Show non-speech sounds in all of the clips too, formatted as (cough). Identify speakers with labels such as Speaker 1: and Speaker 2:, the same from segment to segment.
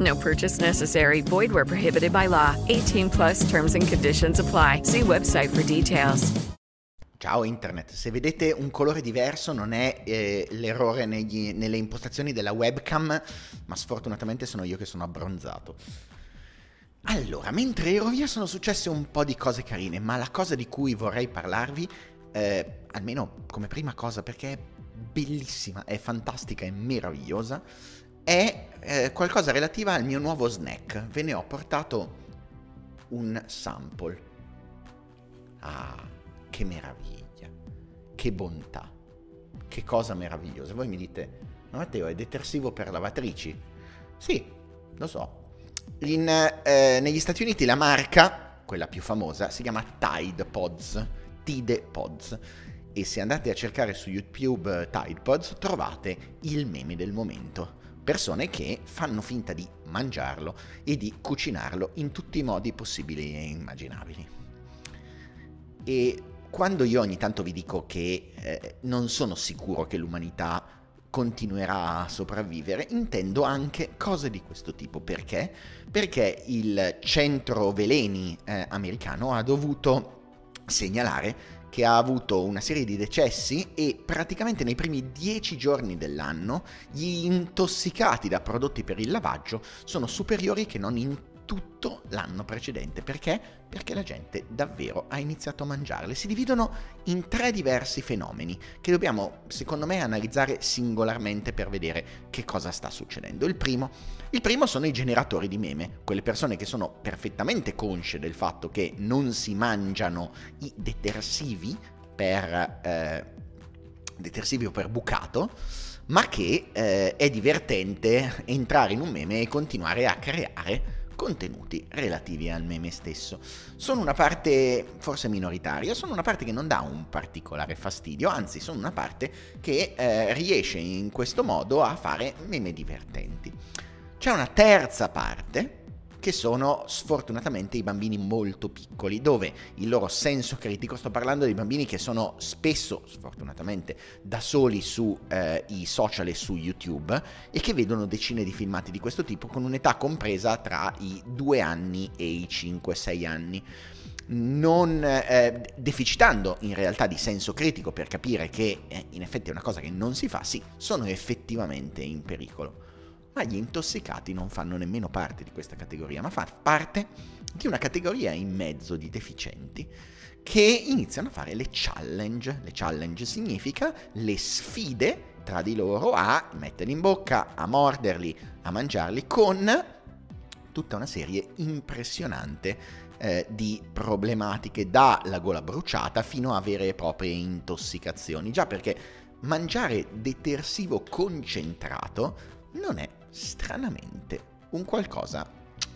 Speaker 1: No purchase necessary. Void where prohibited by law. 18 plus terms and conditions apply. See website for details.
Speaker 2: Ciao internet, se vedete un colore diverso non è eh, l'errore negli, nelle impostazioni della webcam, ma sfortunatamente sono io che sono abbronzato. Allora, mentre ero via sono successe un po' di cose carine, ma la cosa di cui vorrei parlarvi, eh, almeno come prima cosa perché è bellissima, è fantastica, è meravigliosa, è eh, qualcosa relativa al mio nuovo snack. Ve ne ho portato un sample. Ah, che meraviglia, che bontà, che cosa meravigliosa. Voi mi dite, ma Matteo è detersivo per lavatrici? Sì, lo so. In, eh, negli Stati Uniti la marca, quella più famosa, si chiama Tide Pods, Tide Pods. E se andate a cercare su YouTube eh, Tide Pods trovate il meme del momento persone che fanno finta di mangiarlo e di cucinarlo in tutti i modi possibili e immaginabili. E quando io ogni tanto vi dico che eh, non sono sicuro che l'umanità continuerà a sopravvivere, intendo anche cose di questo tipo. Perché? Perché il centro veleni eh, americano ha dovuto segnalare che ha avuto una serie di decessi e praticamente nei primi dieci giorni dell'anno gli intossicati da prodotti per il lavaggio sono superiori che non in tutto l'anno precedente. Perché? Perché la gente davvero ha iniziato a mangiarle. Si dividono in tre diversi fenomeni che dobbiamo, secondo me, analizzare singolarmente per vedere che cosa sta succedendo. Il primo, il primo sono i generatori di meme, quelle persone che sono perfettamente consce del fatto che non si mangiano i detersivi per... Eh, detersivi o per bucato, ma che eh, è divertente entrare in un meme e continuare a creare contenuti relativi al meme stesso. Sono una parte forse minoritaria, sono una parte che non dà un particolare fastidio, anzi sono una parte che eh, riesce in questo modo a fare meme divertenti. C'è una terza parte che sono sfortunatamente i bambini molto piccoli, dove il loro senso critico, sto parlando di bambini che sono spesso, sfortunatamente, da soli sui eh, social e su YouTube e che vedono decine di filmati di questo tipo con un'età compresa tra i 2 anni e i 5-6 anni. Non eh, deficitando in realtà di senso critico per capire che eh, in effetti è una cosa che non si fa, sì, sono effettivamente in pericolo ma gli intossicati non fanno nemmeno parte di questa categoria, ma fa parte di una categoria in mezzo di deficienti che iniziano a fare le challenge. Le challenge significa le sfide tra di loro a metterli in bocca, a morderli, a mangiarli con tutta una serie impressionante eh, di problematiche dalla gola bruciata fino a vere e proprie intossicazioni. Già perché mangiare detersivo concentrato non è stranamente un qualcosa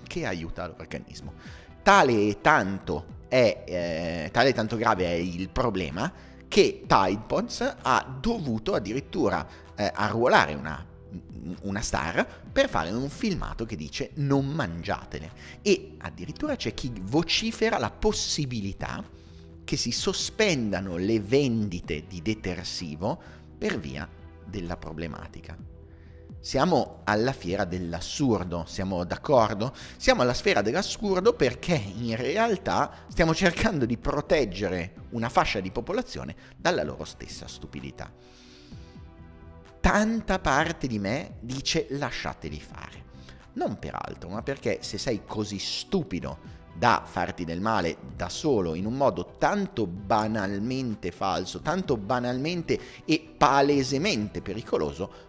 Speaker 2: che aiuta l'organismo. Tale e tanto, è, eh, tale tanto grave è il problema che Tide Pods ha dovuto addirittura eh, arruolare una, una star per fare un filmato che dice non mangiatele e addirittura c'è chi vocifera la possibilità che si sospendano le vendite di detersivo per via della problematica. Siamo alla fiera dell'assurdo, siamo d'accordo? Siamo alla sfera dell'assurdo perché in realtà stiamo cercando di proteggere una fascia di popolazione dalla loro stessa stupidità. Tanta parte di me dice lasciateli fare. Non per altro, ma perché se sei così stupido da farti del male da solo in un modo tanto banalmente falso, tanto banalmente e palesemente pericoloso,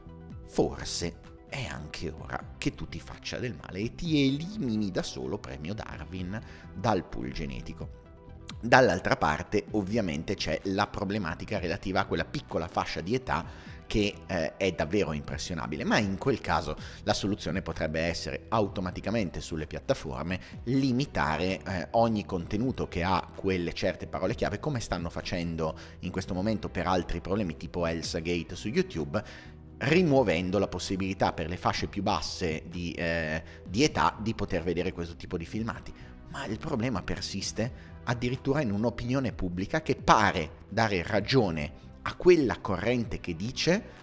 Speaker 2: forse è anche ora che tu ti faccia del male e ti elimini da solo premio Darwin dal pool genetico. Dall'altra parte ovviamente c'è la problematica relativa a quella piccola fascia di età che eh, è davvero impressionabile, ma in quel caso la soluzione potrebbe essere automaticamente sulle piattaforme limitare eh, ogni contenuto che ha quelle certe parole chiave, come stanno facendo in questo momento per altri problemi tipo Elsa Gate su YouTube, rimuovendo la possibilità per le fasce più basse di, eh, di età di poter vedere questo tipo di filmati. Ma il problema persiste addirittura in un'opinione pubblica che pare dare ragione a quella corrente che dice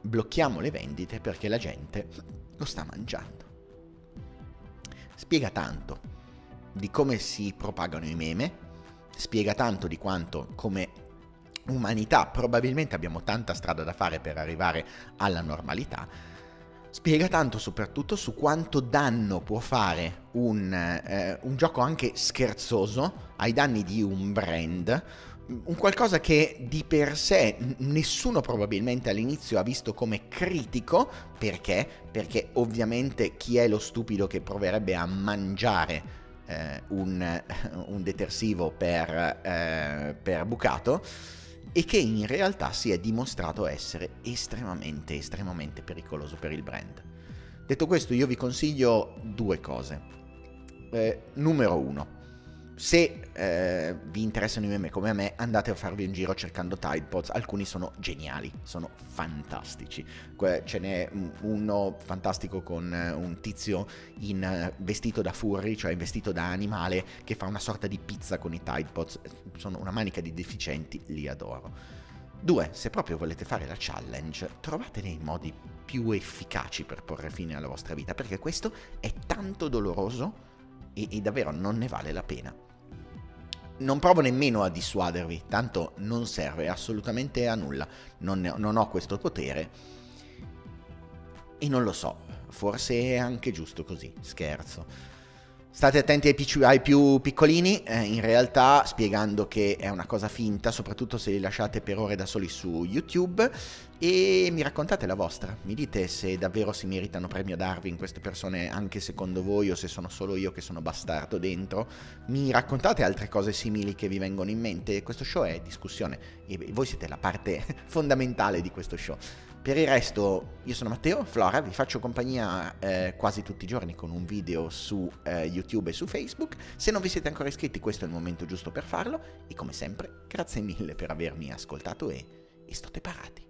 Speaker 2: blocchiamo le vendite perché la gente lo sta mangiando. Spiega tanto di come si propagano i meme, spiega tanto di quanto come umanità. Probabilmente abbiamo tanta strada da fare per arrivare alla normalità, spiega tanto soprattutto su quanto danno può fare un, eh, un gioco anche scherzoso ai danni di un brand, un qualcosa che di per sé nessuno probabilmente all'inizio ha visto come critico, perché? Perché ovviamente chi è lo stupido che proverebbe a mangiare eh, un, un, detersivo per, eh, per bucato e che in realtà si è dimostrato essere estremamente, estremamente pericoloso per il brand. Detto questo, io vi consiglio due cose. Eh, numero uno, se eh, vi interessano i meme come a me, andate a farvi un giro cercando Tide Pods. Alcuni sono geniali, sono fantastici. Ce n'è uno fantastico con eh, un tizio in eh, vestito da furry, cioè vestito da animale, che fa una sorta di pizza con i Tide Pods. Sono una manica di deficienti, li adoro. Due, se proprio volete fare la challenge, trovate dei modi più efficaci per porre fine alla vostra vita, perché questo è tanto doloroso e, e davvero non ne vale la pena non provo nemmeno a dissuadervi, tanto non serve assolutamente a nulla, non, non ho questo potere e non lo so, forse è anche giusto così, scherzo. State attenti ai, pic- ai più piccolini, eh, in realtà spiegando che è una cosa finta, soprattutto se li lasciate per ore da soli su YouTube. E mi raccontate la vostra, mi dite se davvero si meritano premio Darwin queste persone anche secondo voi o se sono solo io che sono bastardo dentro, mi raccontate altre cose simili che vi vengono in mente, questo show è discussione e voi siete la parte (laughs) fondamentale di questo show. Per il resto, io sono Matteo Flora, vi faccio compagnia eh, quasi tutti i giorni con un video su eh, YouTube e su Facebook. Se non vi siete ancora iscritti, questo è il momento giusto per farlo. E come sempre, grazie mille per avermi ascoltato e, e state parati.